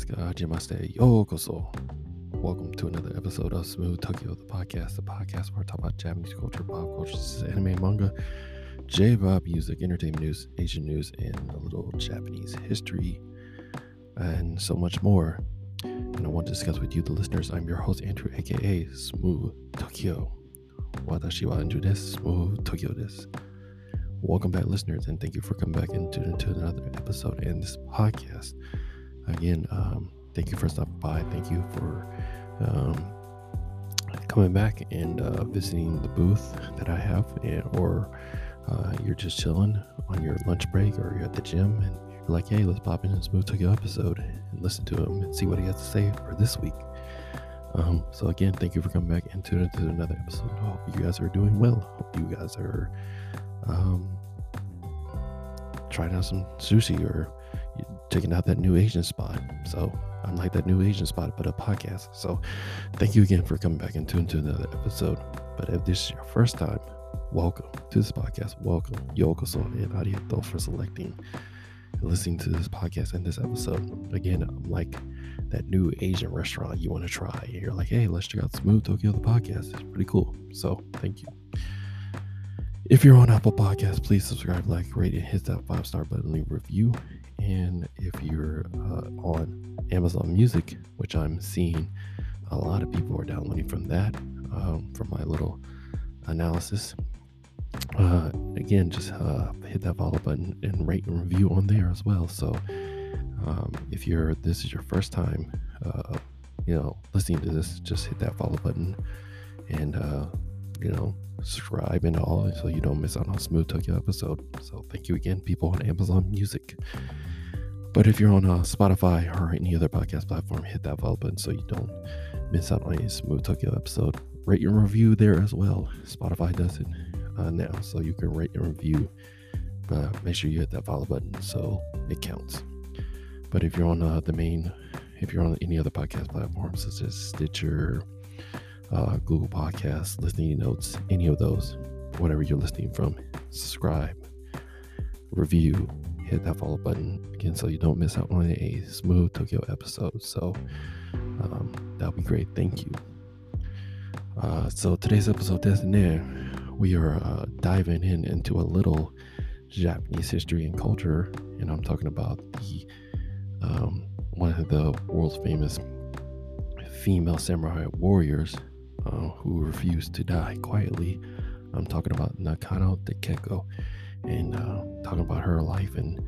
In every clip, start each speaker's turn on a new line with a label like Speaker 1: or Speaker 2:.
Speaker 1: ですかはじめまして。ようこそ。Welcome to another episode of Smooth Tokyo, the podcast, the podcast where I talk about Japanese culture, pop culture, anime, manga, J-pop music, entertainment news, Asian news, and a little Japanese history, and so much more. And I want to discuss with you, the listeners. I'm your host, Andrew, aka Smooth Tokyo. Watashi wa Andrew desu. Smooth Tokyo desu. Welcome back, listeners, and thank you for coming back into, into another episode in this podcast. Again, um, thank you for stopping by. Thank you for um, coming back and uh, visiting the booth that I have, and, or uh, you're just chilling on your lunch break, or you're at the gym, and you're like, "Hey, let's pop in and smooth Tokyo episode and listen to him and see what he has to say for this week." Um, so again, thank you for coming back into, into another episode. I hope you guys are doing well. Hope you guys are um, trying out some sushi or checking out that new Asian spot. So I'm like that new Asian spot, but a podcast. So thank you again for coming back into, to another episode. But if this is your first time, welcome to this podcast. Welcome. Yokoso and arigato for selecting and listening to this podcast and this episode. Again, I'm like that new Asian restaurant you want to try. And you're like, hey, let's check out Smooth Tokyo, the podcast. It's pretty cool. So thank you. If you're on Apple Podcasts, please subscribe, like, rate, and hit that five star button, leave a review. And if you're uh, on Amazon Music, which I'm seeing a lot of people are downloading from that, um, from my little analysis. Uh, again, just uh, hit that follow button and rate and review on there as well. So, um, if you're this is your first time, uh, you know, listening to this, just hit that follow button and uh, you know, subscribe and all so you don't miss out on smooth Tokyo episode. So thank you again, people on Amazon Music. But if you're on uh, Spotify or any other podcast platform, hit that follow button so you don't miss out on any smooth Tokyo episode. Rate your review there as well. Spotify does it uh, now, so you can rate and review. Uh, make sure you hit that follow button so it counts. But if you're on uh, the main, if you're on any other podcast platforms such as Stitcher, uh, Google Podcasts, listening notes, any of those, whatever you're listening from, subscribe, review, hit that follow button again so you don't miss out on a smooth Tokyo episode. So um, that would be great. Thank you. Uh, so today's episode, desu we are uh, diving in into a little Japanese history and culture, and I'm talking about the um, one of the world's famous female samurai warriors uh, who refused to die quietly. I'm talking about Nakano Takeko and uh, talking about her life and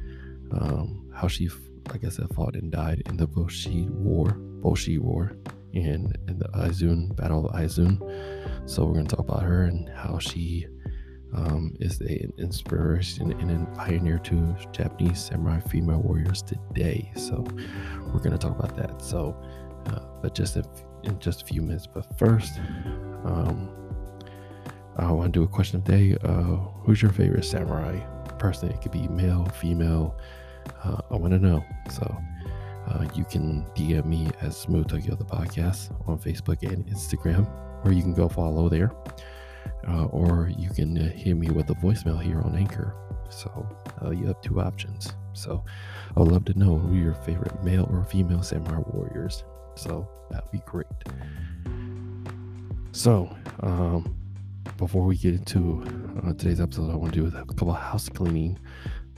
Speaker 1: um, how she, like I said, fought and died in the Boshi War, Boshi War, and in the Izun Battle of Izun. So we're going to talk about her and how she um, is a, an inspiration and a pioneer to Japanese samurai female warriors today. So we're going to talk about that. So, uh, but just in just a few minutes. But first, um, I want to do a question of the day. Uh, who's your favorite samurai person? It could be male, female. Uh, I want to know. So uh, you can DM me at Smooth Tokyo the podcast on Facebook and Instagram, or you can go follow there. uh, or you can hit me with a voicemail here on Anchor. So uh, you have two options. So I would love to know who your favorite male or female samurai warriors. So that'd be great. So um, before we get into uh, today's episode, I want to do a couple house cleaning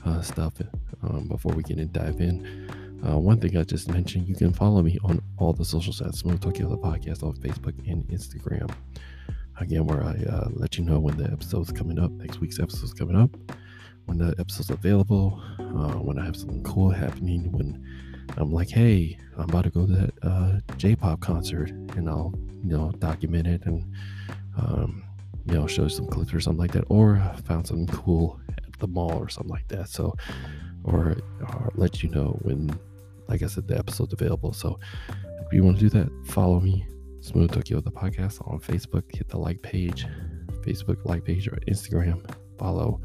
Speaker 1: uh, stuff um, before we get and dive in. Uh, one thing I just mentioned, you can follow me on all the social sites, Smooth Tokyo the podcast on Facebook and Instagram. Again, where I uh, let you know when the episode's coming up, next week's episode's coming up, when the episode's available, uh, when I have something cool happening, when I'm like, hey, I'm about to go to that uh, J-pop concert, and I'll you know document it and um, you know show some clips or something like that, or found something cool at the mall or something like that. So, or, or let you know when, like I said, the episode's available. So, if you want to do that, follow me, Smooth Tokyo the podcast on Facebook. Hit the like page, Facebook like page or Instagram. Follow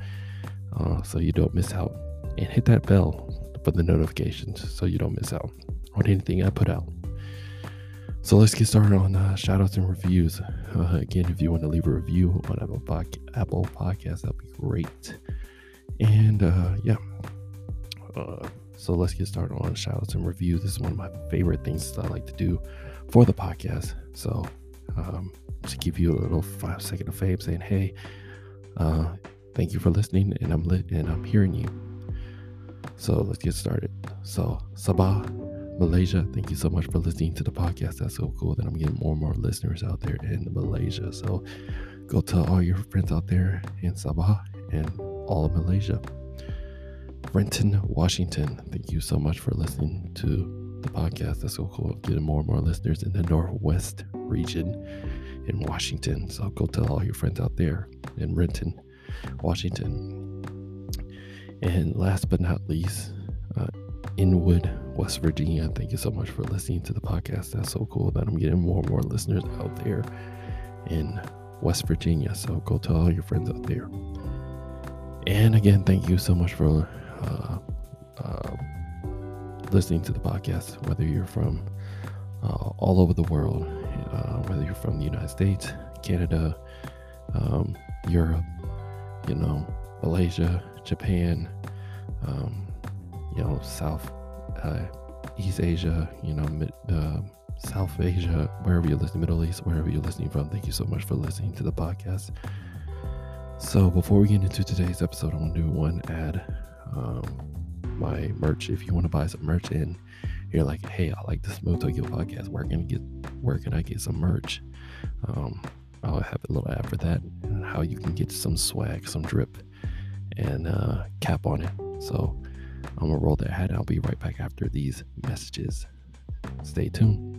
Speaker 1: uh, so you don't miss out, and hit that bell for the notifications so you don't miss out on anything I put out. So let's get started on uh, shoutouts and reviews. Uh, again, if you want to leave a review on Apple, Pod- Apple Podcast, that'd be great. And uh, yeah, uh, so let's get started on shoutouts and reviews. This is one of my favorite things that I like to do for the podcast. So um, to give you a little five second of fame, saying, "Hey, uh, thank you for listening, and I'm lit, and I'm hearing you." So let's get started. So Sabah, Malaysia, thank you so much for listening to the podcast. That's so cool that I'm getting more and more listeners out there in Malaysia. So go tell all your friends out there in Sabah and all of Malaysia. Renton, Washington, thank you so much for listening to the podcast. That's so cool. Getting more and more listeners in the Northwest region in Washington. So go tell all your friends out there in Renton, Washington. And last but not least, uh, Inwood, West Virginia. Thank you so much for listening to the podcast. That's so cool that I'm getting more and more listeners out there in West Virginia. So go tell all your friends out there. And again, thank you so much for uh, uh, listening to the podcast, whether you're from uh, all over the world, uh, whether you're from the United States, Canada, um, Europe, you know, Malaysia, Japan, um, you know, South, uh, East Asia, you know, mid, uh, South Asia, wherever you're listening, Middle East, wherever you're listening from. Thank you so much for listening to the podcast. So before we get into today's episode, I want to do one ad. Um, my merch. If you want to buy some merch and you're like, hey, I like the Smooth Tokyo podcast. Where can I get? Where can I get some merch? Um, I'll have a little ad for that and how you can get some swag, some drip, and uh, cap on it. So I'm gonna roll the ad. I'll be right back after these messages. Stay tuned.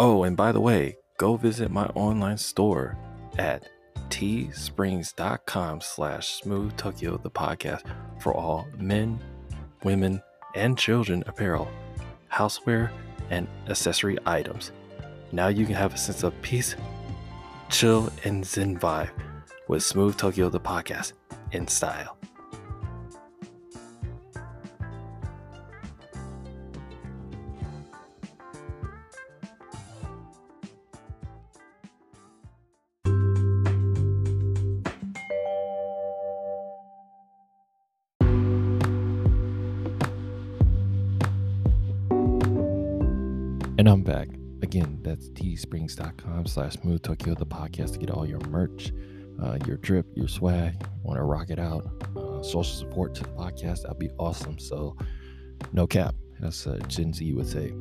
Speaker 1: Oh, and by the way, go visit my online store at teesprings.com slash smooth Tokyo the podcast for all men, women, and children apparel, houseware, and accessory items. Now you can have a sense of peace, chill, and zen vibe with Smooth Tokyo the podcast in style. And I'm back. Again, that's teesprings.com slash smooth Tokyo, the podcast to get all your merch, uh, your drip, your swag. Want to rock it out? Uh, social support to the podcast, that'd be awesome. So, no cap, as uh, Gen Z would say.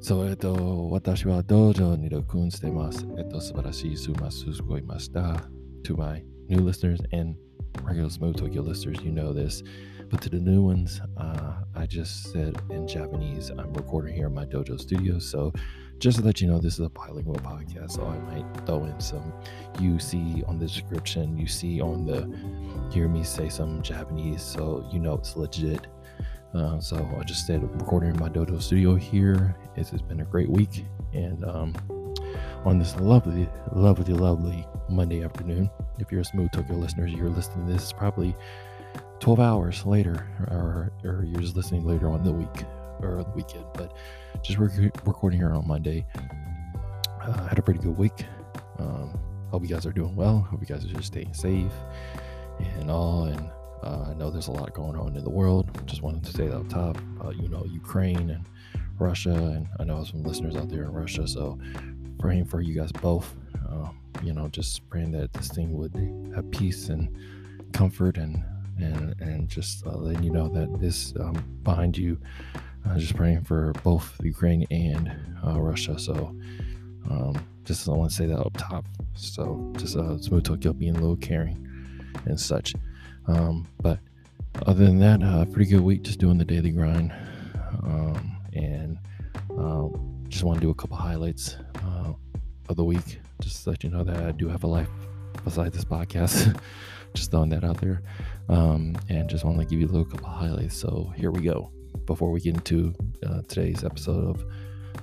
Speaker 1: そう、えっと、私は道場に録音してます。えっと、素晴らしい数マスごいました。To my new listeners and regular Smooth Tokyo listeners, you know this. But to the new ones, uh, I just said in Japanese, I'm recording here in my dojo studio. So just to let you know, this is a bilingual podcast. So I might throw in some you see on the description, you see on the hear me say some Japanese. So you know it's legit. Uh, so I just said recording in my dojo studio here. It's, it's been a great week. And um, on this lovely, lovely, lovely Monday afternoon, if you're a Smooth Tokyo listener, you're listening to this probably 12 hours later, or, or you're just listening later on the week or the weekend, but just rec- recording here on Monday. Uh, had a pretty good week. Um, hope you guys are doing well. Hope you guys are just staying safe and all. And uh, I know there's a lot going on in the world. Just wanted to say that up top. Uh, you know, Ukraine and Russia, and I know some listeners out there in Russia. So praying for you guys both. Um, you know, just praying that this thing would have peace and comfort and and and just uh, letting you know that this um, behind you. Uh, just praying for both Ukraine and uh, Russia. So um, just I want to say that up top. So just uh, smooth Tokyo being a little caring and such. Um, but other than that, uh, pretty good week. Just doing the daily grind, um, and uh, just want to do a couple highlights uh, of the week. Just to let you know that I do have a life besides this podcast. just throwing that out there, um, and just want to give you a little couple highlights. So here we go. Before we get into uh, today's episode of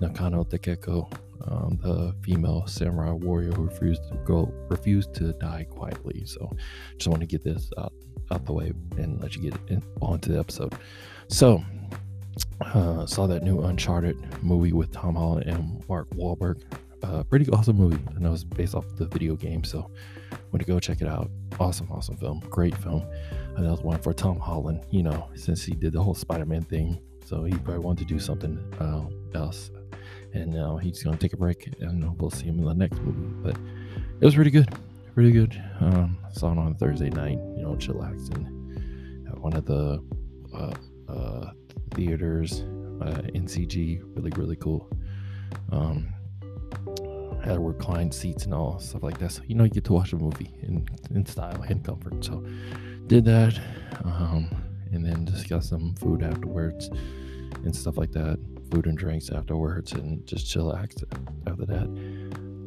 Speaker 1: Nakano Takeko, um, the female samurai warrior who refused to go, refused to die quietly. So, just want to get this out, out the way and let you get in, onto the episode. So, uh, saw that new Uncharted movie with Tom Holland and Mark Wahlberg. Uh, pretty awesome movie. I know it's based off the video game, so want to go check it out. Awesome, awesome film. Great film. Another one for Tom Holland. You know, since he did the whole Spider-Man thing, so he probably wanted to do something uh, else and now he's going to take a break, and we'll see him in the next movie. But it was pretty good, pretty good. Um, saw it on Thursday night, you know, chillaxing at one of the uh, uh, theaters, uh, NCG, really, really cool. Um, had reclined seats and all stuff like that. So you know you get to watch a movie in in style and comfort. So did that, um, and then just got some food afterwards and stuff like that food and drinks afterwards and just chillax after that.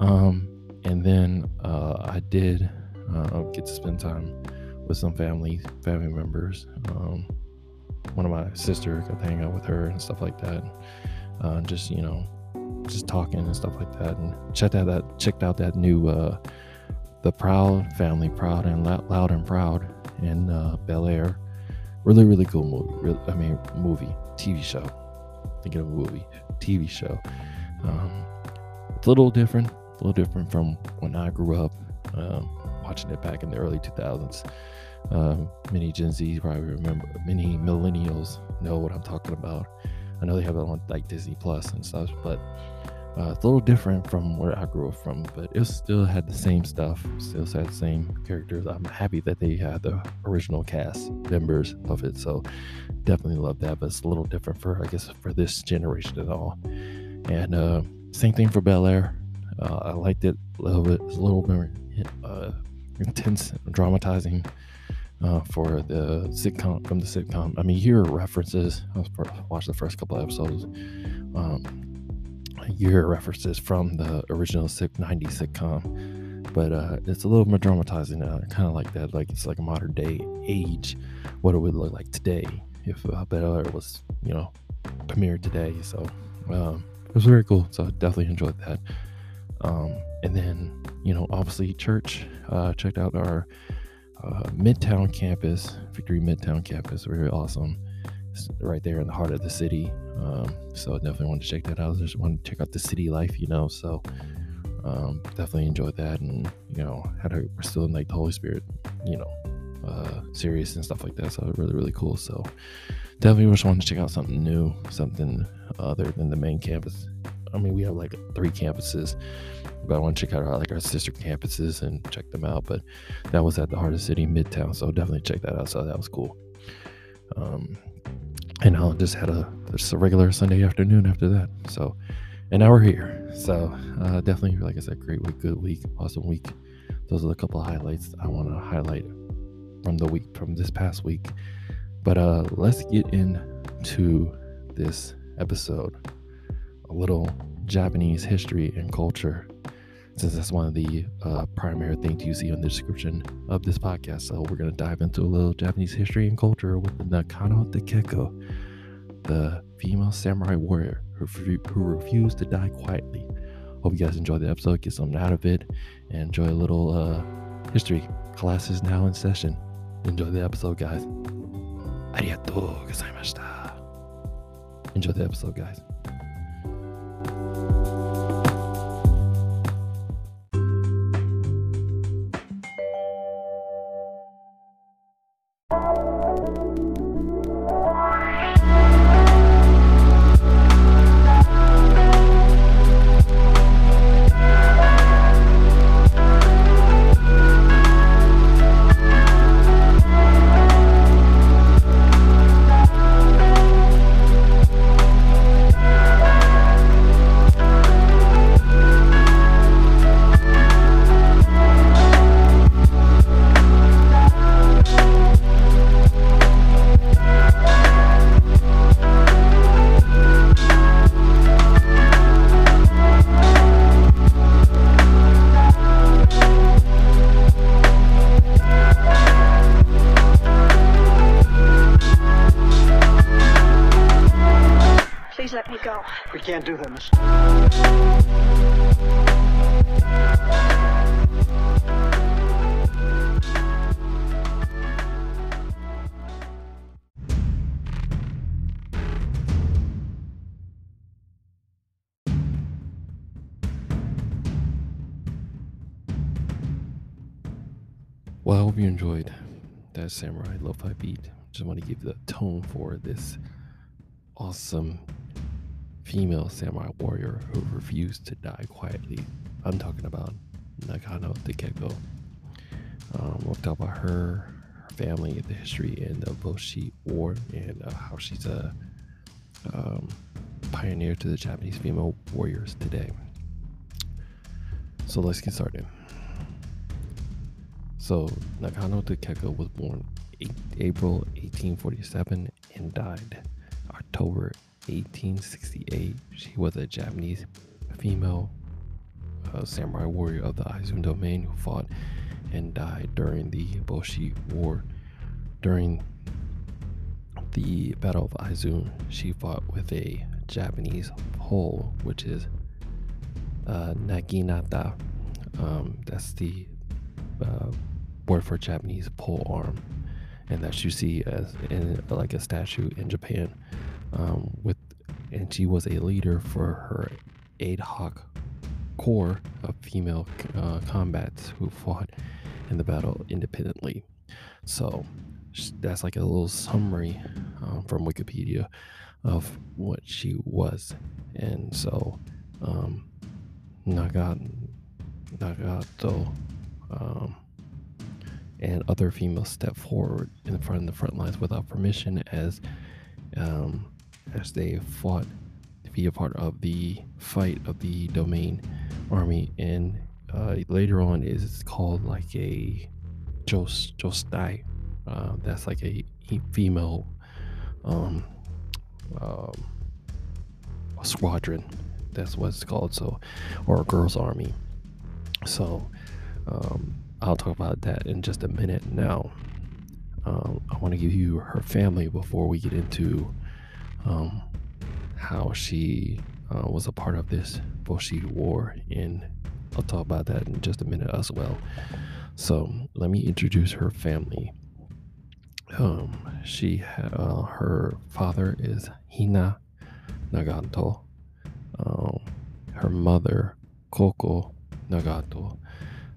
Speaker 1: Um, and then uh, I did uh, get to spend time with some family family members. Um, one of my sister got to hang out with her and stuff like that. Uh, just you know, just talking and stuff like that. And checked out that checked out that new uh, the Proud Family, Proud and Loud and Proud in uh, Bel Air. Really, really cool movie. Really, I mean, movie, TV show thinking of a movie, TV show. Um, it's a little different, a little different from when I grew up um, watching it back in the early 2000s. Um, many Gen Z probably remember, many millennials know what I'm talking about. I know they have it on like Disney Plus and stuff, but uh, it's a little different from where I grew up from, but it still had the same stuff, still had the same characters. I'm happy that they had the original cast members of it, so definitely love that. But it's a little different for, I guess, for this generation at all. And uh, same thing for Bel Air. Uh, I liked it a little bit. It's a little more uh, intense, dramatizing uh, for the sitcom from the sitcom. I mean, you hear references. I watched the first couple episodes. Um, year references from the original 90s sitcom but uh, it's a little more dramatizing uh, kind of like that like it's like a modern day age what it would look like today if uh, Bel Air was you know premiered today so um, it was very cool so I definitely enjoyed that um, and then you know obviously church uh, checked out our uh, midtown campus victory midtown campus very awesome right there in the heart of the city. Um, so definitely want to check that out. Just want to check out the city life, you know. So um, definitely enjoyed that, and you know, had a we're still in like the Holy Spirit, you know, uh, series and stuff like that. So really, really cool. So definitely just want to check out something new, something other than the main campus. I mean, we have like three campuses, but I want to check out our, like our sister campuses and check them out. But that was at the heart of city, Midtown. So definitely check that out. So that was cool. Um, and I just had a just a regular Sunday afternoon after that. So, and now we're here. So, uh, definitely, like I said, great week, good week, awesome week. Those are the couple highlights I want to highlight from the week, from this past week. But uh, let's get into this episode. A little Japanese history and culture since that's one of the uh, primary things you see in the description of this podcast. So we're to dive into a little Japanese history and culture with Nakano Takeko, the female samurai warrior who, who refused to die quietly. Hope you guys enjoy the episode, get something out of it, and enjoy a little uh, history. Class is now in session. Enjoy the episode, guys. Arigatou gozaimashita. Enjoy the episode, guys.
Speaker 2: Go.
Speaker 3: We can't do that, miss.
Speaker 1: Well, I hope you enjoyed that samurai lo-fi beat. Just want to give the tone for this awesome female samurai warrior who refused to die quietly. I'm talking about Nakano Takeko. Um, we'll talk about her, her family, the history in the Boshi War, and uh, how she's a um, pioneer to the Japanese female warriors today. So let's get started. So Nakano Takeko was born eight, April 1847 and died October 1868. She was a Japanese female uh, samurai warrior of the Aizu domain who fought and died during the Boshi War. During the Battle of Aizu, she fought with a Japanese pole, which is uh, Naginata. Um, that's the uh, word for Japanese pole arm, and that you see as in like a statue in Japan. Um, with and she was a leader for her ad hoc corps of female uh, combats who fought in the battle independently. So that's like a little summary um, from Wikipedia of what she was, and so um, Nagat Nagato um, and other females step forward in front of the front lines without permission as um, as they fought to be a part of the fight of the domain army. And uh, later on is it's called like a Jos Jostai. Uh, that's like a female um, um, squadron. That's what it's called so or a girls army. So um, I'll talk about that in just a minute. Now, um, I want to give you her family before we get into um, how she uh, was a part of this Boshi War, and I'll talk about that in just a minute as well. So, let me introduce her family. Um, she, uh, her father is Hina Nagato. Um, her mother, Koko Nagato.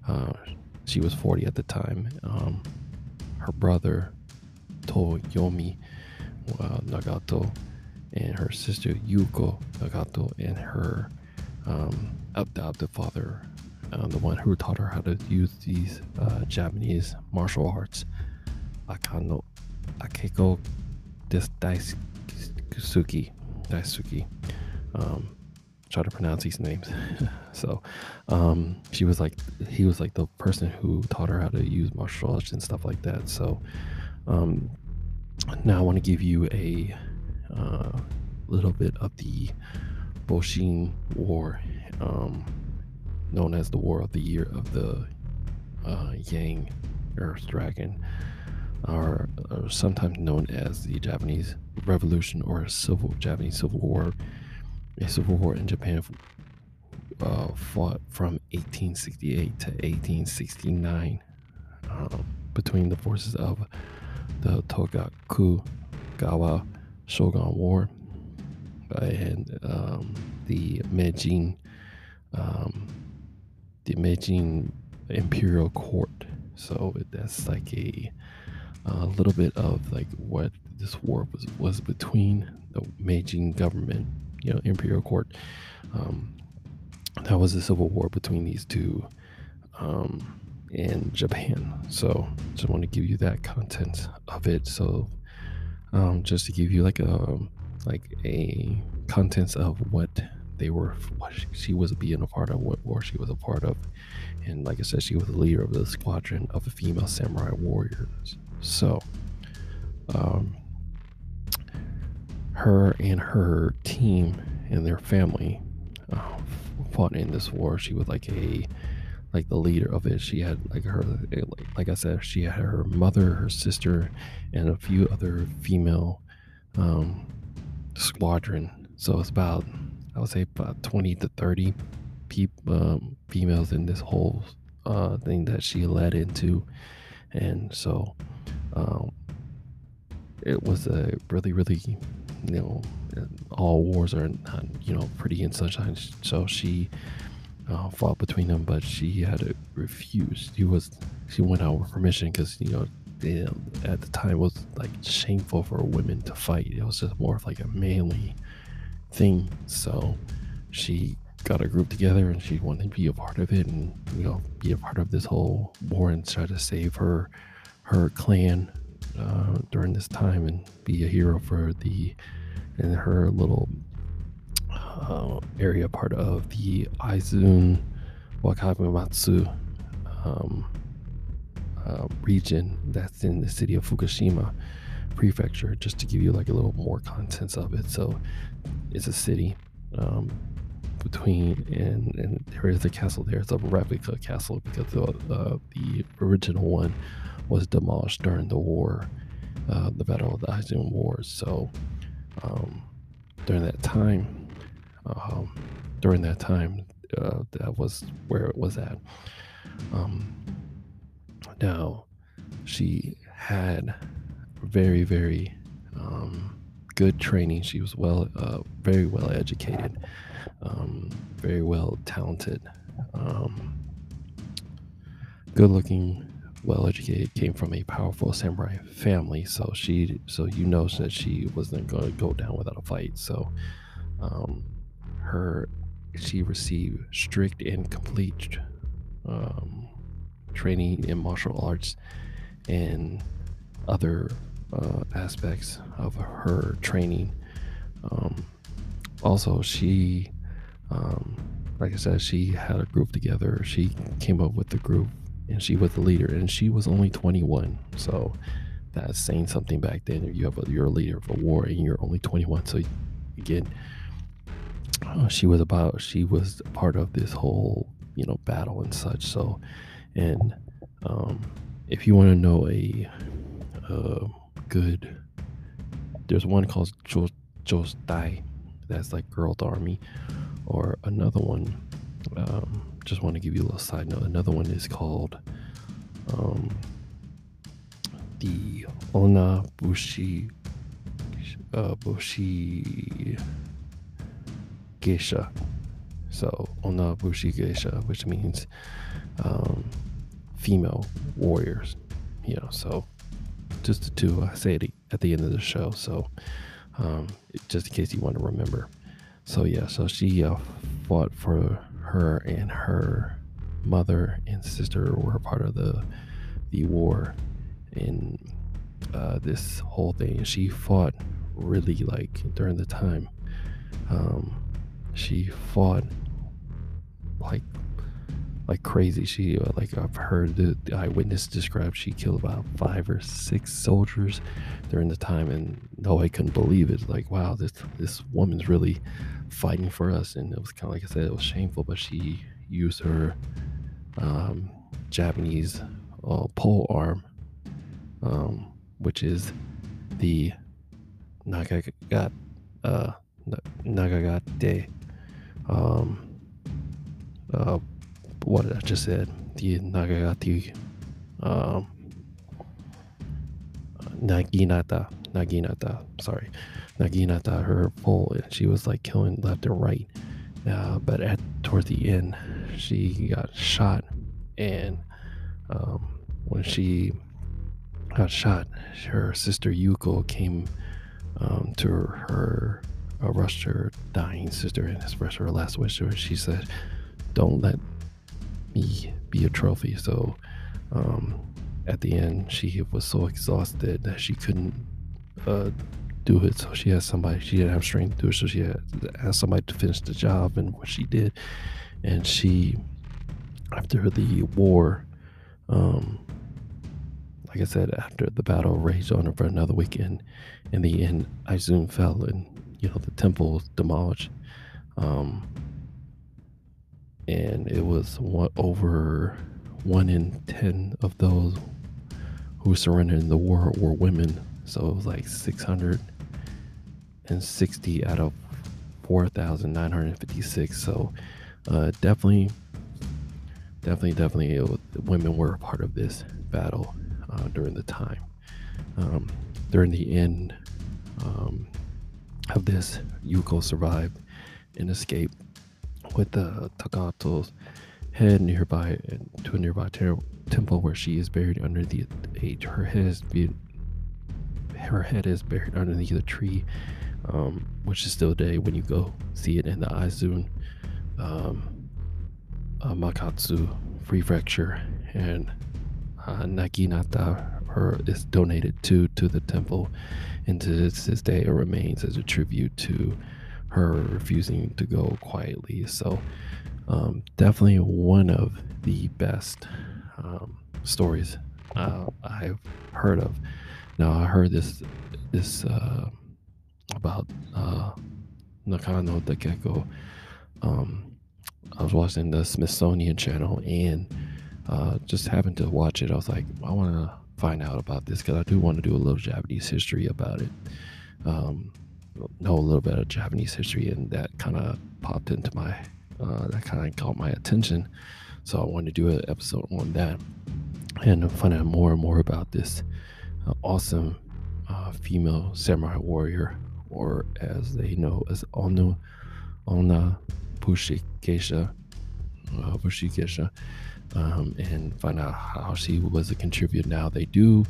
Speaker 1: Uh, she was 40 at the time. Um, her brother, Toyomi uh, Nagato, and her sister, Yuko Nagato, and her um, adopted father, uh, the one who taught her how to use these uh, Japanese martial arts, Akano, Akeko Des Daisuke. Daisuke. Um, try to pronounce these names. so um, she was like he was like the person who taught her how to use martial arts and stuff like that. So um, now I want to give you a uh, little bit of the Boshin War, um, known as the War of the Year of the uh, Yang Earth Dragon, or, or sometimes known as the Japanese Revolution or Civil Japanese Civil War. A civil war in Japan uh, fought from 1868 to 1869 um, between the forces of the Tokugawa Shogun War and um, the Meijin, um, the Meijin Imperial Court. So that's like a, a little bit of like what this war was was between the Meijin government, you know, Imperial Court. Um, that was a civil war between these two um, in Japan. So just want to give you that content of it. So um, just to give you like a like a contents of what they were, what she was being a part of, what war she was a part of, and like I said, she was the leader of the squadron of the female samurai warriors. So, um, her and her team and their family uh, fought in this war. She was like a like the leader of it. She had like her like, I said, she had her mother, her sister, and a few other female um, squadron. So it's about I would say about twenty to thirty people um, females in this whole uh, thing that she led into, and so um, it was a really really you know all wars are not you know pretty in sunshine. So she uh, fought between them, but she had to refuse. She was she went out with permission because you know at the time it was like shameful for women to fight. It was just more of like a manly thing. So she got a group together and she wanted to be a part of it and you know be a part of this whole war and try to save her her clan uh, during this time and be a hero for the and her little uh, area part of the Aizun Wakamatsu um, uh, region that's in the city of Fukushima prefecture, just to give you like a little more contents of it. So it's a city um, between, and, and there is a castle there. It's a replica castle because the, uh, the original one was demolished during the war, uh, the Battle of the Aizun Wars. So um, during that time, um, during that time, uh, that was where it was at. Um, now, she had very, very um, good training. She was well, uh, very well educated, um, very well talented, um, good looking, well educated. Came from a powerful samurai family, so she, so you know that she wasn't going to go down without a fight. So, um, her, she received strict and complete um, training in martial arts and other uh, aspects of her training. Um, also, she, um, like I said, she had a group together. She came up with the group and she was the leader, and she was only 21. So that's saying something back then. If you have a, you're a leader of a war and you're only 21, so again, she was about she was part of this whole you know battle and such. So, and um, if you want to know a, a good, there's one called Jo Jo's Dai, that's like Girl Army, or another one. Um, just want to give you a little side note. Another one is called um, the Ona Bushi uh, Bushi Geisha. So Ona Bushi Geisha, which means um, female warriors. You know, so just the two. I say it at the end of the show. So um, just in case you want to remember. So yeah, so she uh, fought for her and her mother and sister were part of the the war in uh, this whole thing. She fought really like during the time. Um, she fought like like crazy. She uh, like I've heard the, the eyewitness describe she killed about five or six soldiers during the time, and no, I couldn't believe it. Like wow, this this woman's really fighting for us, and it was kind of like I said, it was shameful, but she used her um, Japanese uh, pole arm, um, which is the Nagagat uh, Nagagate um, uh, what I just said, the Nagagati, um, Naginata, Naginata, sorry, Naginata, her pole, and she was like killing left and right. Uh, but at toward the end, she got shot, and um, when she got shot, her sister Yuko came um, to her uh, rushed her dying sister and expressed her last wish to her. She said, "Don't let me be a trophy." So um, at the end, she was so exhausted that she couldn't uh, do it. So she had somebody. She didn't have strength to do it. So she had asked somebody to finish the job, and what she did, and she after the war. Um, like I said, after the battle raged on her for another weekend, in the end, Izun fell and you know the temple was demolished. Um, and it was one, over one in ten of those who surrendered in the war were women. So it was like 660 out of 4,956. So uh, definitely, definitely, definitely, was, women were a part of this battle uh, during the time. Um, during the end um, of this, Yuko survived and escaped with the Takato's head nearby to a nearby ter- temple where she is buried under the age. Her head is be- her head is buried underneath a tree, um, which is still today when you go see it in the Izun um, uh, Makatsu prefecture and uh, Naginata her is donated to to the temple and to this, day it remains as a tribute to her refusing to go quietly so um, definitely one of the best um, stories uh, I've heard of. Now I heard this this uh, about uh, Nakano Takeko. Um, I was watching the Smithsonian Channel and uh, just happened to watch it. I was like, I want to find out about this because I do want to do a little Japanese history about it. Um, know a little bit of Japanese history, and that kind of popped into my uh, that kind of caught my attention. So I wanted to do an episode on that and find out more and more about this uh, awesome uh, female samurai warrior, or as they know as Onu Ona Bushikesha, uh, Bushikesha, um, and find out how she was a contributor. Now they do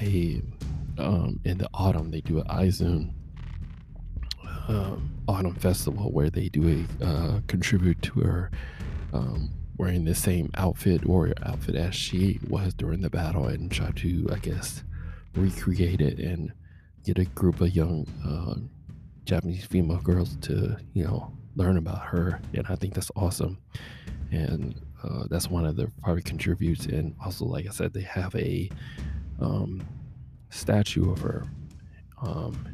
Speaker 1: a um, in the autumn they do an Izun um, autumn festival where they do a uh, contribute to her um, wearing the same outfit warrior outfit as she was during the battle and try to I guess recreate it and get a group of young uh, Japanese female girls to you know learn about her and I think that's awesome and uh, that's one of the probably contributes and also like I said they have a um, statue of her um,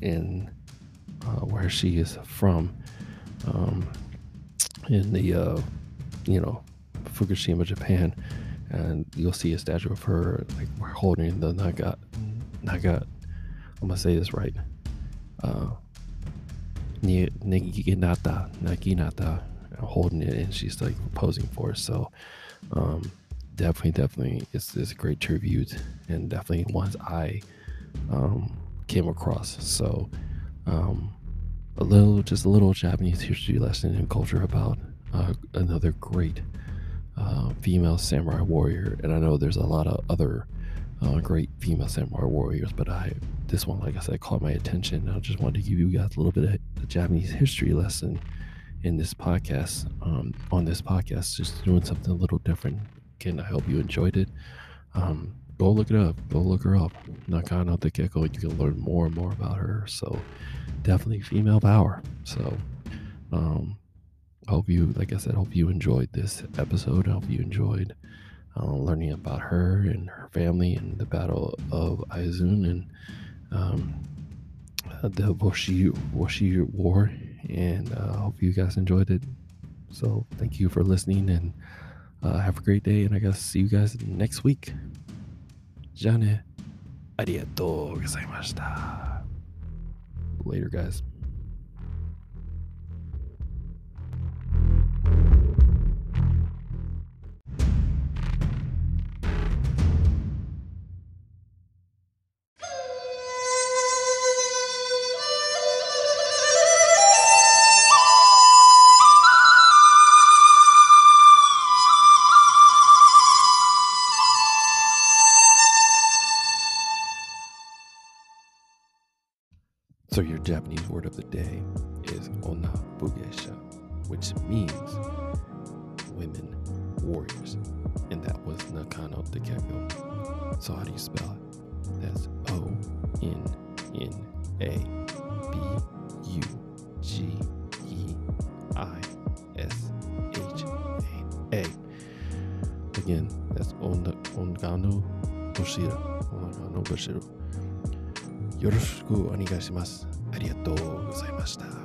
Speaker 1: in uh, where she is from um, in the uh, you know Fukushima, Japan, and you'll see a statue of her like holding the naga naga. I'm gonna say this right. Uh, Naginata, Naginata, holding it, and she's like posing for it. So, um, definitely, definitely, it's, it's a great tribute, and definitely ones I um, came across. So, um, a little, just a little Japanese history lesson and culture about uh, another great uh, female samurai warrior. And I know there's a lot of other uh, great female samurai warriors, but I this one, like I said, caught my attention. I just wanted to give you guys a little bit of a Japanese history lesson in this podcast. Um, on this podcast, just doing something a little different. Again, I hope you enjoyed it. Um, go look it up. Go look her up. Nakano Takeko. You can learn more and more about her. So definitely female power. So um hope you like I said, hope you enjoyed this episode. I hope you enjoyed uh, learning about her and her family and the Battle of Izun and um, the Woshi Woshi War And I uh, hope you guys enjoyed it. So thank you for listening and uh, have a great day. And I guess see you guys next week. じゃあね。ありがとうございました。Later, guys.
Speaker 4: Japanese word of the day is onna-bugeisha, which means women warriors. And that was Nakano Takeko. So how do you spell it? That's O N N A B U G E I S H A. Again, that's Ongano Toshiro. Onagano Toshiro. よろしくお願いします。ありがとうございました。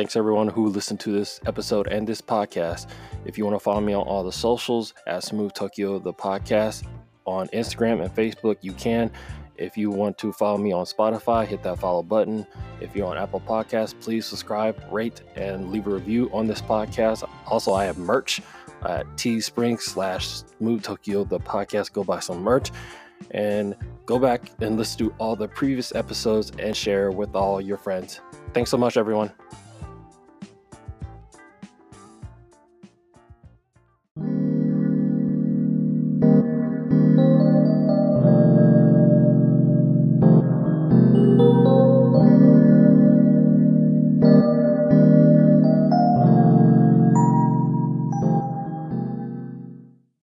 Speaker 1: Thanks everyone who listened to this episode and this podcast. If you want to follow me on all the socials at Smooth Tokyo the podcast on Instagram and Facebook, you can. If you want to follow me on Spotify, hit that follow button. If you're on Apple Podcasts, please subscribe, rate, and leave a review on this podcast. Also, I have merch at Teespring slash Smooth Tokyo the podcast. Go buy some merch and go back and listen to all the previous episodes and share with all your friends. Thanks so much, everyone.